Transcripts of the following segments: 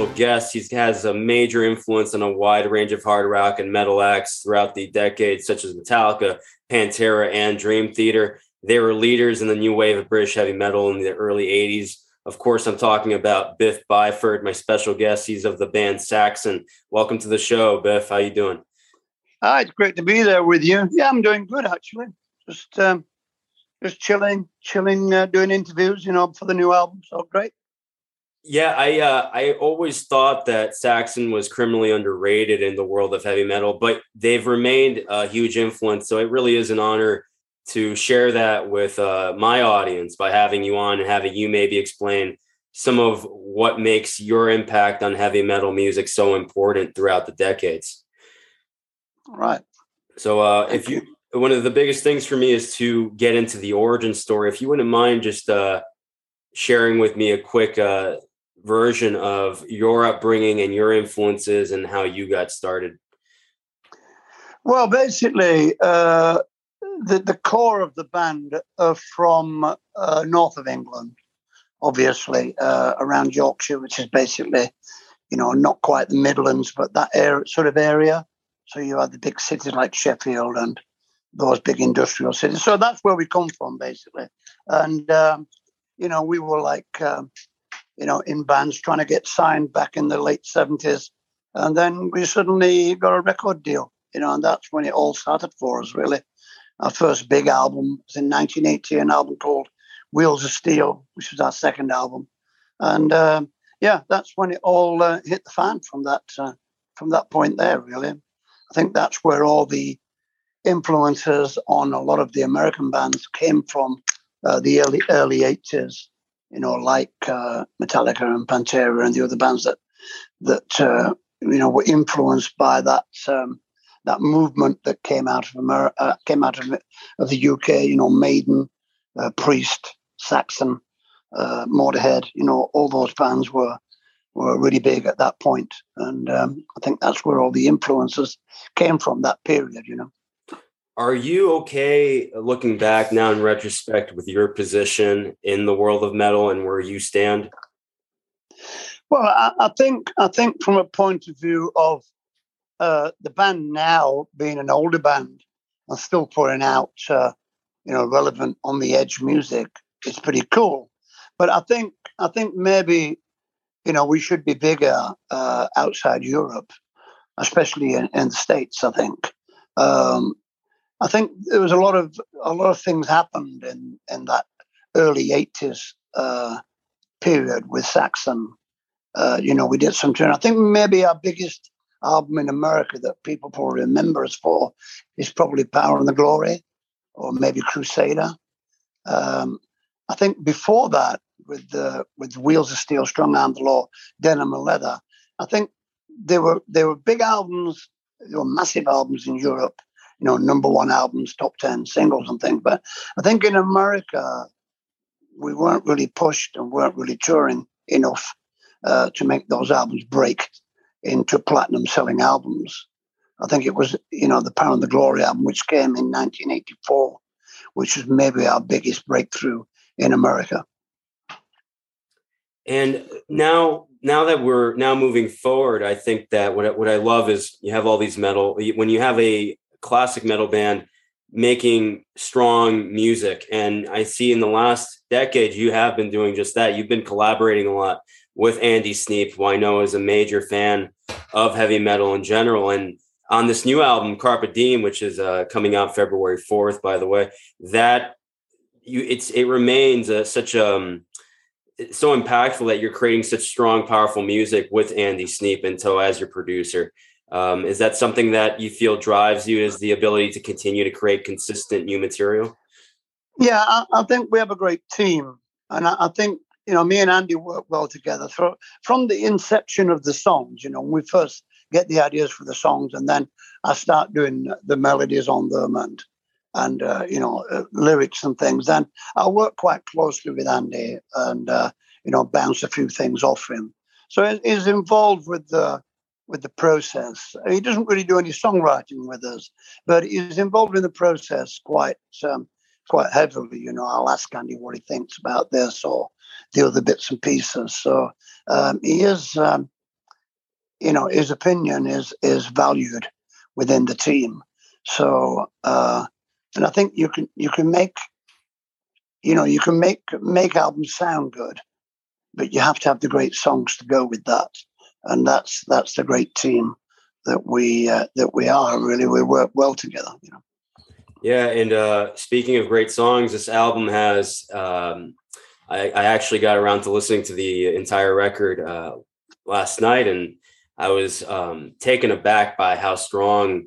special guest. He has a major influence on a wide range of hard rock and metal acts throughout the decades, such as Metallica, Pantera, and Dream Theater. They were leaders in the new wave of British heavy metal in the early 80s. Of course, I'm talking about Biff Byford, my special guest. He's of the band Saxon. Welcome to the show, Biff. How you doing? Hi, it's great to be there with you. Yeah, I'm doing good actually. Just um, just chilling, chilling, uh, doing interviews, you know, for the new album. So great. Yeah, I uh, I always thought that Saxon was criminally underrated in the world of heavy metal, but they've remained a huge influence. So it really is an honor to share that with uh, my audience by having you on and having you maybe explain some of what makes your impact on heavy metal music so important throughout the decades. All right. So uh, if you, one of the biggest things for me is to get into the origin story. If you wouldn't mind just uh, sharing with me a quick uh, version of your upbringing and your influences and how you got started? Well, basically, uh, the the core of the band are from uh, north of England, obviously uh, around Yorkshire, which is basically, you know, not quite the Midlands, but that area, sort of area. So you have the big cities like Sheffield and those big industrial cities. So that's where we come from, basically. And um, you know, we were like um, you know, in bands trying to get signed back in the late 70s. And then we suddenly got a record deal, you know, and that's when it all started for us, really. Our first big album was in 1980, an album called Wheels of Steel, which was our second album. And uh, yeah, that's when it all uh, hit the fan from that uh, from that point there, really. I think that's where all the influences on a lot of the American bands came from uh, the early early 80s you know, like uh, Metallica and Pantera and the other bands that that uh, you know were influenced by that um, that movement that came out of America, uh, came out of, of the UK. You know, Maiden, uh, Priest, Saxon, uh, Motorhead. You know, all those bands were were really big at that point, and um, I think that's where all the influences came from that period. You know. Are you okay looking back now in retrospect with your position in the world of metal and where you stand? Well, I, I think I think from a point of view of uh, the band now being an older band and still putting out uh, you know relevant on the edge music, it's pretty cool. But I think I think maybe you know we should be bigger uh, outside Europe, especially in, in the states. I think. Um, I think there was a lot of a lot of things happened in in that early eighties uh, period with Saxon. Uh, you know, we did some turn. I think maybe our biggest album in America that people probably remember us for is probably Power and the Glory, or maybe Crusader. Um, I think before that, with the with Wheels of Steel, Strong Arm the Law, Denim and Leather, I think they were they were big albums. They were massive albums in Europe you know, number one albums, top 10 singles and things. But I think in America, we weren't really pushed and weren't really touring enough uh, to make those albums break into platinum selling albums. I think it was, you know, the Power and the Glory album, which came in 1984, which was maybe our biggest breakthrough in America. And now, now that we're now moving forward, I think that what what I love is you have all these metal. When you have a classic metal band making strong music. And I see in the last decade, you have been doing just that. You've been collaborating a lot with Andy Sneap, who I know is a major fan of heavy metal in general. And on this new album, Carpe Diem, which is uh, coming out February 4th, by the way, that you it's it remains uh, such um so impactful that you're creating such strong, powerful music with Andy Sneap and Toe as your producer. Um, is that something that you feel drives you is the ability to continue to create consistent new material? Yeah, I, I think we have a great team. And I, I, think, you know, me and Andy work well together. From, from the inception of the songs, you know, we first get the ideas for the songs and then I start doing the melodies on them and, and uh, you know, uh, lyrics and things. Then I work quite closely with Andy and, uh, you know, bounce a few things off him. So he's involved with the with the process. He doesn't really do any songwriting with us, but he's involved in the process quite um, quite heavily. You know, I'll ask Andy what he thinks about this or the other bits and pieces. So um, he is um, you know, his opinion is is valued within the team. So, uh, and I think you can you can make, you know, you can make make albums sound good, but you have to have the great songs to go with that, and that's that's the great team that we uh, that we are. Really, we work well together. You know. Yeah, and uh, speaking of great songs, this album has. Um, I, I, actually got around to listening to the entire record uh, last night, and I was um, taken aback by how strong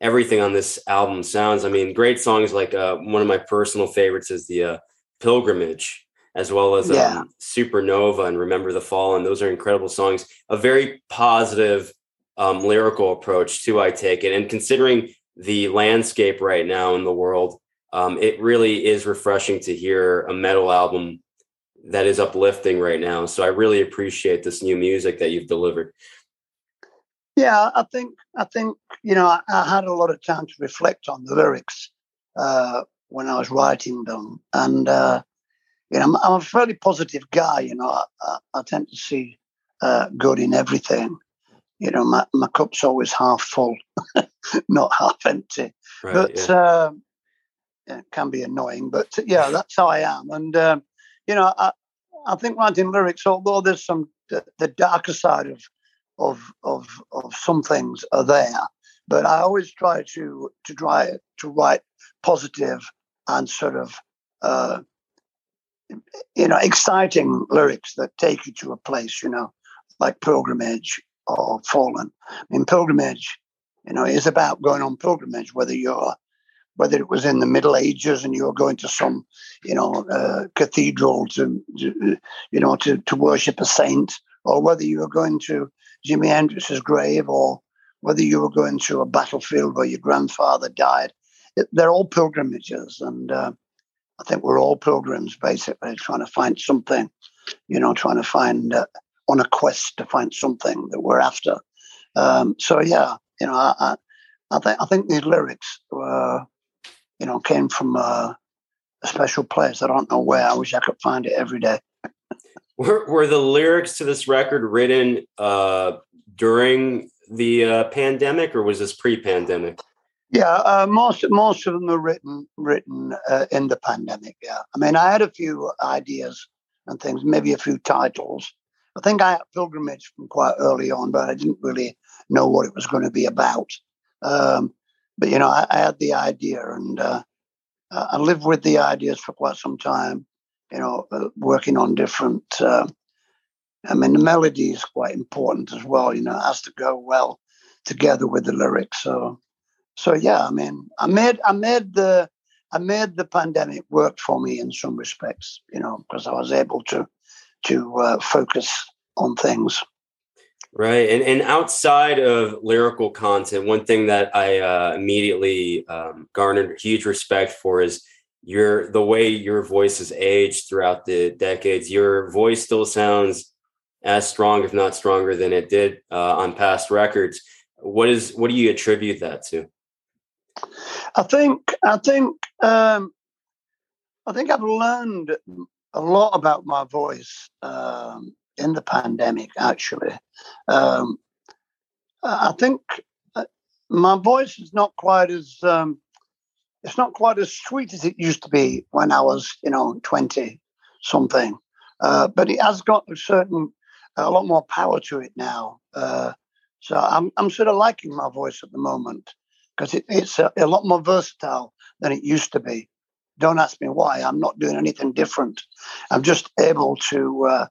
everything on this album sounds. I mean, great songs like uh, one of my personal favorites is the uh, Pilgrimage, as well as yeah. um, Supernova and Remember the Fall. And Those are incredible songs. A very positive um, lyrical approach to I Take It. And considering the landscape right now in the world, um, it really is refreshing to hear a metal album that is uplifting right now. So I really appreciate this new music that you've delivered. Yeah, I think I think you know I, I had a lot of time to reflect on the lyrics uh, when I was writing them, and uh, you know I'm, I'm, a fairly positive guy. You know, I, I, I tend to see uh, good in everything. You know, my, my cup's always half full, not half empty. Right, but yeah. Um, it can be annoying. But yeah, that's how I am. And um, you know, I, I think writing lyrics, although there's some the, the darker side of of of of some things are there, but I always try to to try to write positive and sort of uh, you know exciting lyrics that take you to a place, you know, like pilgrimage or fallen. I mean, pilgrimage, you know, is about going on pilgrimage, whether you're whether it was in the Middle Ages and you were going to some, you know, uh, cathedral to, you know, to, to worship a saint, or whether you were going to Jimi Hendrix's grave, or whether you were going to a battlefield where your grandfather died. It, they're all pilgrimages, and uh, I think we're all pilgrims, basically, trying to find something, you know, trying to find uh, on a quest to find something that we're after. Um, so yeah, you know, I, I, I think I think these lyrics were, you know, came from a, a special place. I don't know where. I wish I could find it every day. Were, were the lyrics to this record written uh, during the uh, pandemic, or was this pre-pandemic? Yeah, uh, most most of them are written written uh, in the pandemic. Yeah, I mean, I had a few ideas and things, maybe a few titles. I think I had pilgrimage from quite early on, but I didn't really know what it was going to be about. Um, but you know, I, I, had the idea, and uh, I lived with the ideas for quite some time you know, uh, working on different. Uh, I mean, the melody is quite important as well. You know, it has to go well together with the lyrics. So, so yeah. I mean, I made I made the I made the pandemic work for me in some respects. You know, because I was able to to uh, focus on things. Right, and and outside of lyrical content, one thing that I uh, immediately um, garnered huge respect for is your the way your voice has aged throughout the decades your voice still sounds as strong if not stronger than it did uh, on past records what is what do you attribute that to i think i think um i think i've learned a lot about my voice um in the pandemic actually um i think uh, my voice is not quite as um it's not quite as sweet as it used to be when I was, you know, 20 something. Uh, but it has got a certain, a lot more power to it now. Uh, so I'm, I'm sort of liking my voice at the moment because it, it's a, a, lot more versatile than it used to be. Don't ask me why. I'm not doing anything different. I'm just able to uh,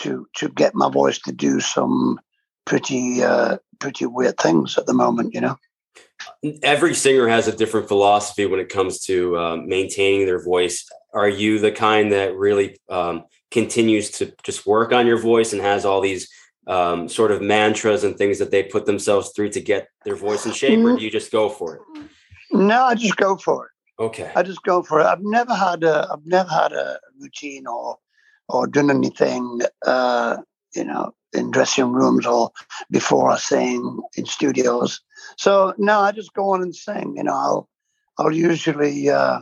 to to get my voice to do some pretty uh, pretty weird things at the moment. You know every singer has a different philosophy when it comes to um, maintaining their voice. Are you the kind that really um, continues to just work on your voice and has all these um, sort of mantras and things that they put themselves through to get their voice in shape, or do you just go for it? No, I just go for it. Okay, I just go for it. I've never had a I've never had a routine or or done anything uh, you know in dressing rooms or before I sing in studios. So no, I just go on and sing. You know, I'll I'll usually uh,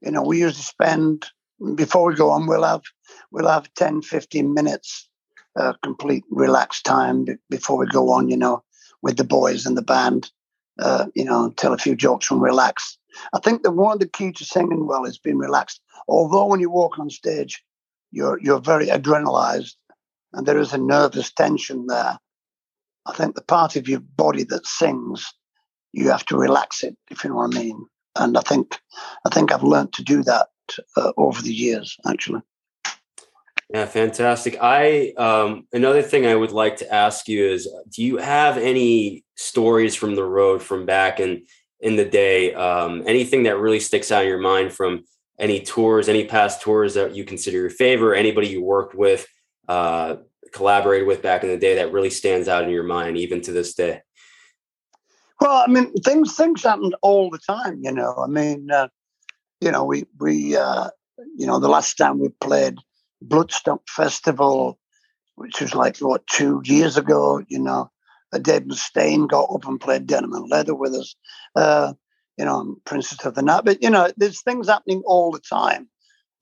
you know, we usually spend before we go on, we'll have we'll have 10, 15 minutes uh, complete relaxed time before we go on, you know, with the boys and the band, uh, you know, tell a few jokes and relax. I think that one of the key to singing well is being relaxed. Although when you walk on stage, you're you're very adrenalized and there is a nervous tension there. I think the part of your body that sings, you have to relax it, if you know what I mean. And I think I think I've learned to do that uh, over the years, actually. Yeah, fantastic. I um, another thing I would like to ask you is, do you have any stories from the road from back in in the day? Um, anything that really sticks out in your mind from any tours, any past tours that you consider your favorite, anybody you worked with, uh, collaborated with back in the day that really stands out in your mind, even to this day? Well, I mean, things things happen all the time. You know, I mean, uh, you know, we we uh, you know the last time we played Bloodstock Festival, which was like what two years ago. You know, Dave Mustaine got up and played Denim and Leather with us. Uh, you know, Princess of the Night. But you know, there's things happening all the time.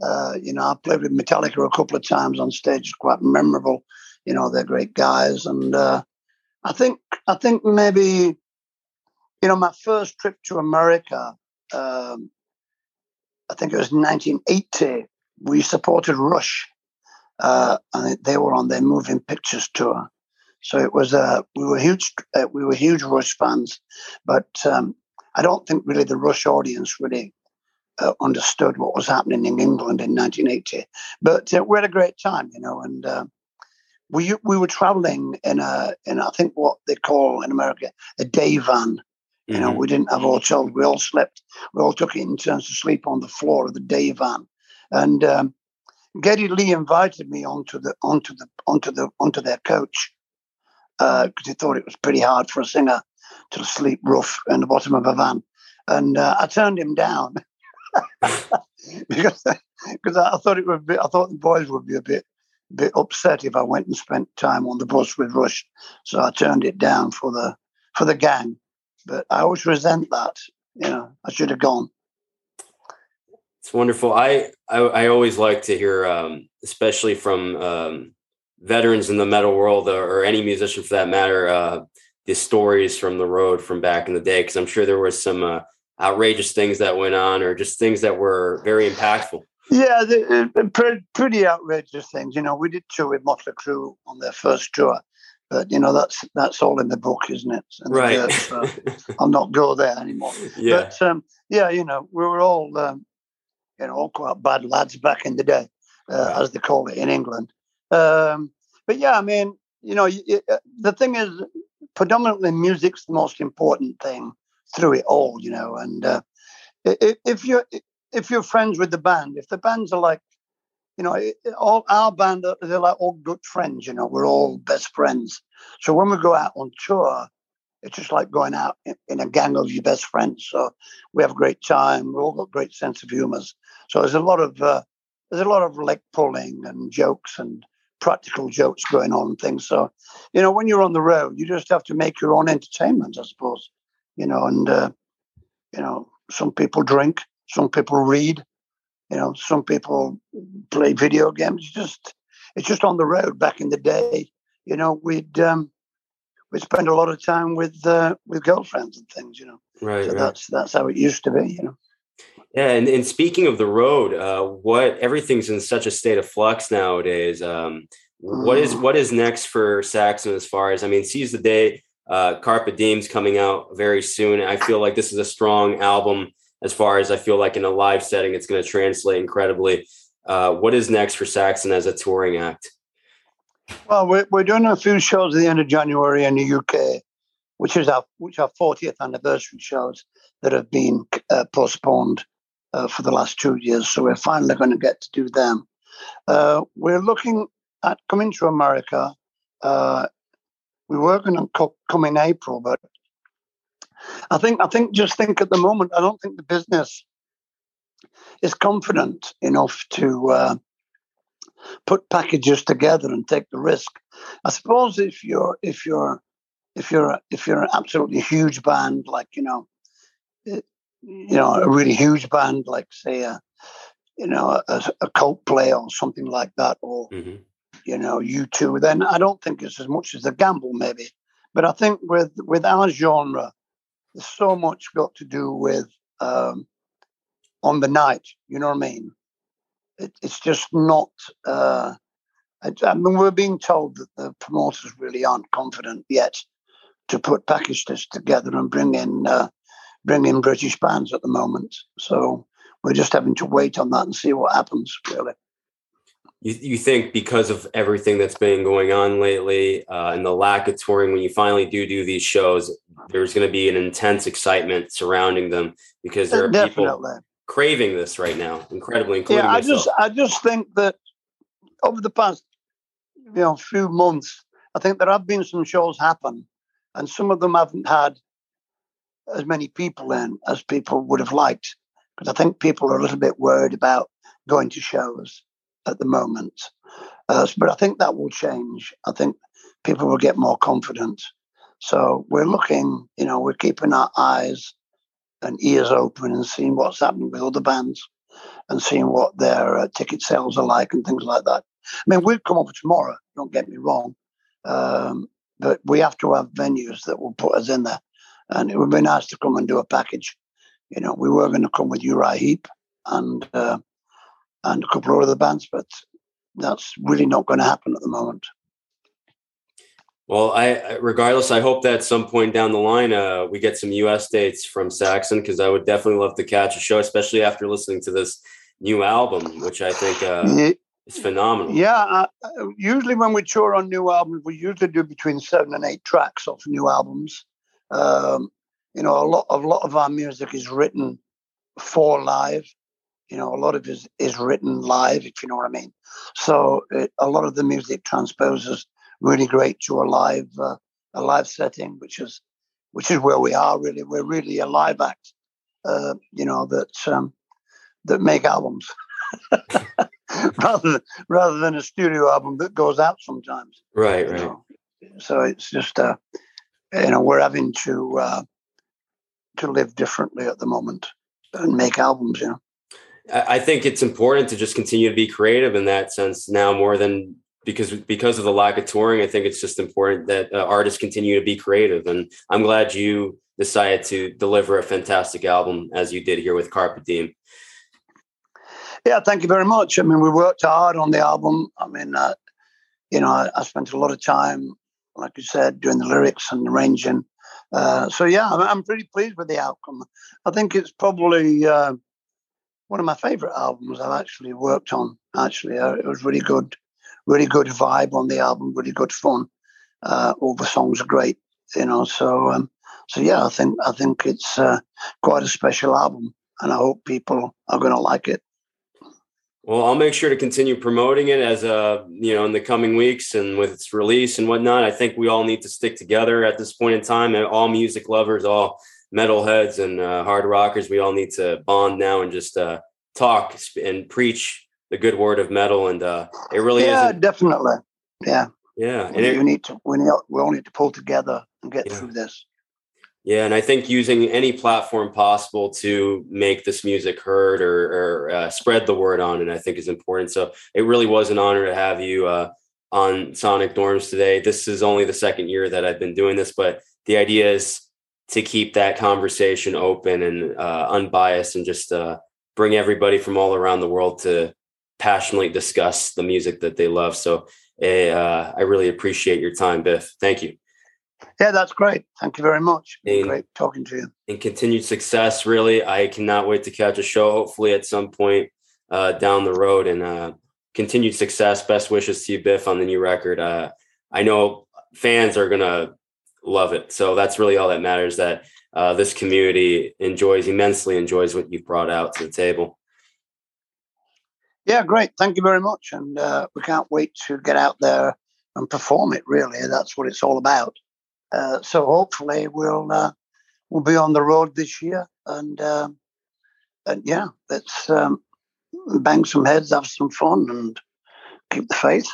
Uh, you know, I played with Metallica a couple of times on stage. Quite memorable. You know, they're great guys, and uh, I think I think maybe, you know, my first trip to America. Um, I think it was 1980 we supported Rush, uh, and they were on their moving pictures tour. So it was uh, we were huge uh, we were huge Rush fans, but um, I don't think really the Rush audience really uh, understood what was happening in England in 1980. But uh, we had a great time, you know, and uh, we we were traveling in a in I think what they call in America a day van. You know, mm-hmm. we didn't have hotels. We all slept. We all took it in turns to sleep on the floor of the day van. And um, Geddy Lee invited me onto the onto the onto the onto their coach because uh, he thought it was pretty hard for a singer to sleep rough in the bottom of a van, and uh, I turned him down because because I thought it would be I thought the boys would be a bit bit upset if I went and spent time on the bus with Rush, so I turned it down for the for the gang. But I always resent that. You know, I should have gone. It's wonderful. I I, I always like to hear, um, especially from um, veterans in the metal world or, or, any musician for that matter, uh, the stories from the road from back in the day. Because I'm sure there was some uh, outrageous things that went on, or just things that were very impactful. Yeah, the, uh, pretty, pretty outrageous things. You know, we did tour with Motley Crue on their first tour, but you know that's that's all in the book, isn't it? And right. so I'll not go there anymore. Yeah. But um, yeah, you know, we were all um, you know, all quite bad lads back in the day, uh, as they call it in England. Um, but yeah, I mean, you know, it, uh, the thing is, predominantly music's the most important thing through it all, you know. And uh, if you're if you're friends with the band, if the bands are like, you know, all our band they're like all good friends, you know, we're all best friends. So when we go out on tour, it's just like going out in, a gang of your best friends. So we have a great time. We all got great sense of humors. So there's a lot of uh, there's a lot of leg pulling and jokes and practical jokes going on and things. So you know, when you're on the road, you just have to make your own entertainment, I suppose. You know, and uh, you know, some people drink, some people read, you know, some people play video games. Just it's just on the road. Back in the day, you know, we'd um, we spend a lot of time with uh, with girlfriends and things, you know. Right. So right. that's that's how it used to be, you know. Yeah, and, and speaking of the road, uh, what everything's in such a state of flux nowadays. Um, mm. What is mm. what is next for Saxon as far as I mean, seize the day. Uh, Carpe Diem's coming out very soon. I feel like this is a strong album as far as I feel like in a live setting, it's going to translate incredibly. Uh, what is next for Saxon as a touring act? Well, we're, we're doing a few shows at the end of January in the UK, which is our which are 40th anniversary shows that have been uh, postponed uh, for the last two years. So we're finally going to get to do them. Uh, we're looking at coming to America. Uh, we were going to co- come in April, but I think I think just think at the moment I don't think the business is confident enough to uh, put packages together and take the risk. I suppose if you're if you're if you're if you're an absolutely huge band like you know eh, you know a really huge band like say a you know a, a Coldplay or something like that or mm-hmm. you know, U2 then I don't think it's as much as a gamble, maybe. But I think with with our genre, there's so much got to do with um, on the night. You know what I mean? It, it's just not. Uh, I, I, mean, we're being told that the promoters really aren't confident yet to put packages together and bring in uh, bring in British bands at the moment. So we're just having to wait on that and see what happens. Really. You, you think because of everything that's been going on lately uh, and the lack of touring, when you finally do do these shows, there's going to be an intense excitement surrounding them because there are Definitely. people craving this right now, incredibly. Including yeah, I myself. just I just think that over the past you know few months, I think there have been some shows happen, and some of them haven't had as many people in as people would have liked because I think people are a little bit worried about going to shows at the moment. Uh, but I think that will change. I think people will get more confident. So we're looking, you know, we're keeping our eyes and ears open and seeing what's happening with other bands and seeing what their uh, ticket sales are like and things like that. I mean, we'd come up tomorrow, don't get me wrong, um, but we have to have venues that will put us in there. And it would be nice to come and do a package. You know, we were going to come with Uriah Heep and uh, and a couple of other bands, but that's really not going to happen at the moment. Well, I regardless, I hope that at some point down the line uh, we get some U.S. dates from Saxon because I would definitely love to catch a show, especially after listening to this new album, which I think uh, yeah. is phenomenal. Yeah, uh, usually when we tour on new albums, we usually do between seven and eight tracks off new albums. Um, you know, a lot, a lot of our music is written for live you know, a lot of it is, is written live, if you know what I mean. So it, a lot of the music transposes really great to a live uh, a live setting, which is which is where we are really. We're really a live act, uh, you know, that um, that make albums rather than, rather than a studio album that goes out sometimes. Right, right. Know? So it's just uh, you know we're having to uh, to live differently at the moment and make albums, you know. I think it's important to just continue to be creative in that sense now more than because because of the lack of touring. I think it's just important that uh, artists continue to be creative, and I'm glad you decided to deliver a fantastic album as you did here with Carpe Diem. Yeah, thank you very much. I mean, we worked hard on the album. I mean, uh, you know, I, I, spent a lot of time, like you said, doing the lyrics and arranging. Uh, so yeah, I'm, I'm, pretty pleased with the outcome. I think it's probably uh, one of my favorite albums I've actually worked on. Actually, uh, it was really good, really good vibe on the album, really good fun. Uh, all the songs are great, you know. So, um, so yeah, I think I think it's uh, quite a special album, and I hope people are going to like it. Well, I'll make sure to continue promoting it as a uh, you know in the coming weeks and with its release and whatnot. I think we all need to stick together at this point in time, and all music lovers, all metalheads and uh, hard rockers, we all need to bond now and just uh, talk and preach the good word of metal. And uh, it really is. Yeah, definitely. Yeah. Yeah. And we, it, need to, we, need, we all need to pull together and get yeah. through this. Yeah, and I think using any platform possible to make this music heard or, or uh, spread the word on it, I think is important. So it really was an honor to have you uh, on Sonic Dorms today. This is only the second year that I've been doing this, but the idea is to keep that conversation open and uh, unbiased and just uh, bring everybody from all around the world to passionately discuss the music that they love. So uh, I really appreciate your time, Biff. Thank you. Yeah, that's great. Thank you very much. And, great talking to you. And continued success, really. I cannot wait to catch a show, hopefully at some point uh, down the road. And uh, continued success. Best wishes to you, Biff, on the new record. Uh, I know fans are going to love it. So that's really all that matters. That uh, this community enjoys immensely enjoys what you've brought out to the table. Yeah, great. Thank you very much, and uh, we can't wait to get out there and perform it. Really, that's what it's all about. Uh, so hopefully we'll uh, we'll be on the road this year, and um, and yeah, let's um, bang some heads, have some fun, and keep the faith.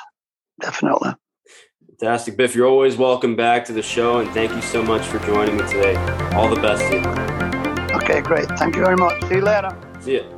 Definitely. Fantastic. Biff, you're always welcome back to the show, and thank you so much for joining me today. All the best to you. Okay, great. Thank you very much. See you later. See you.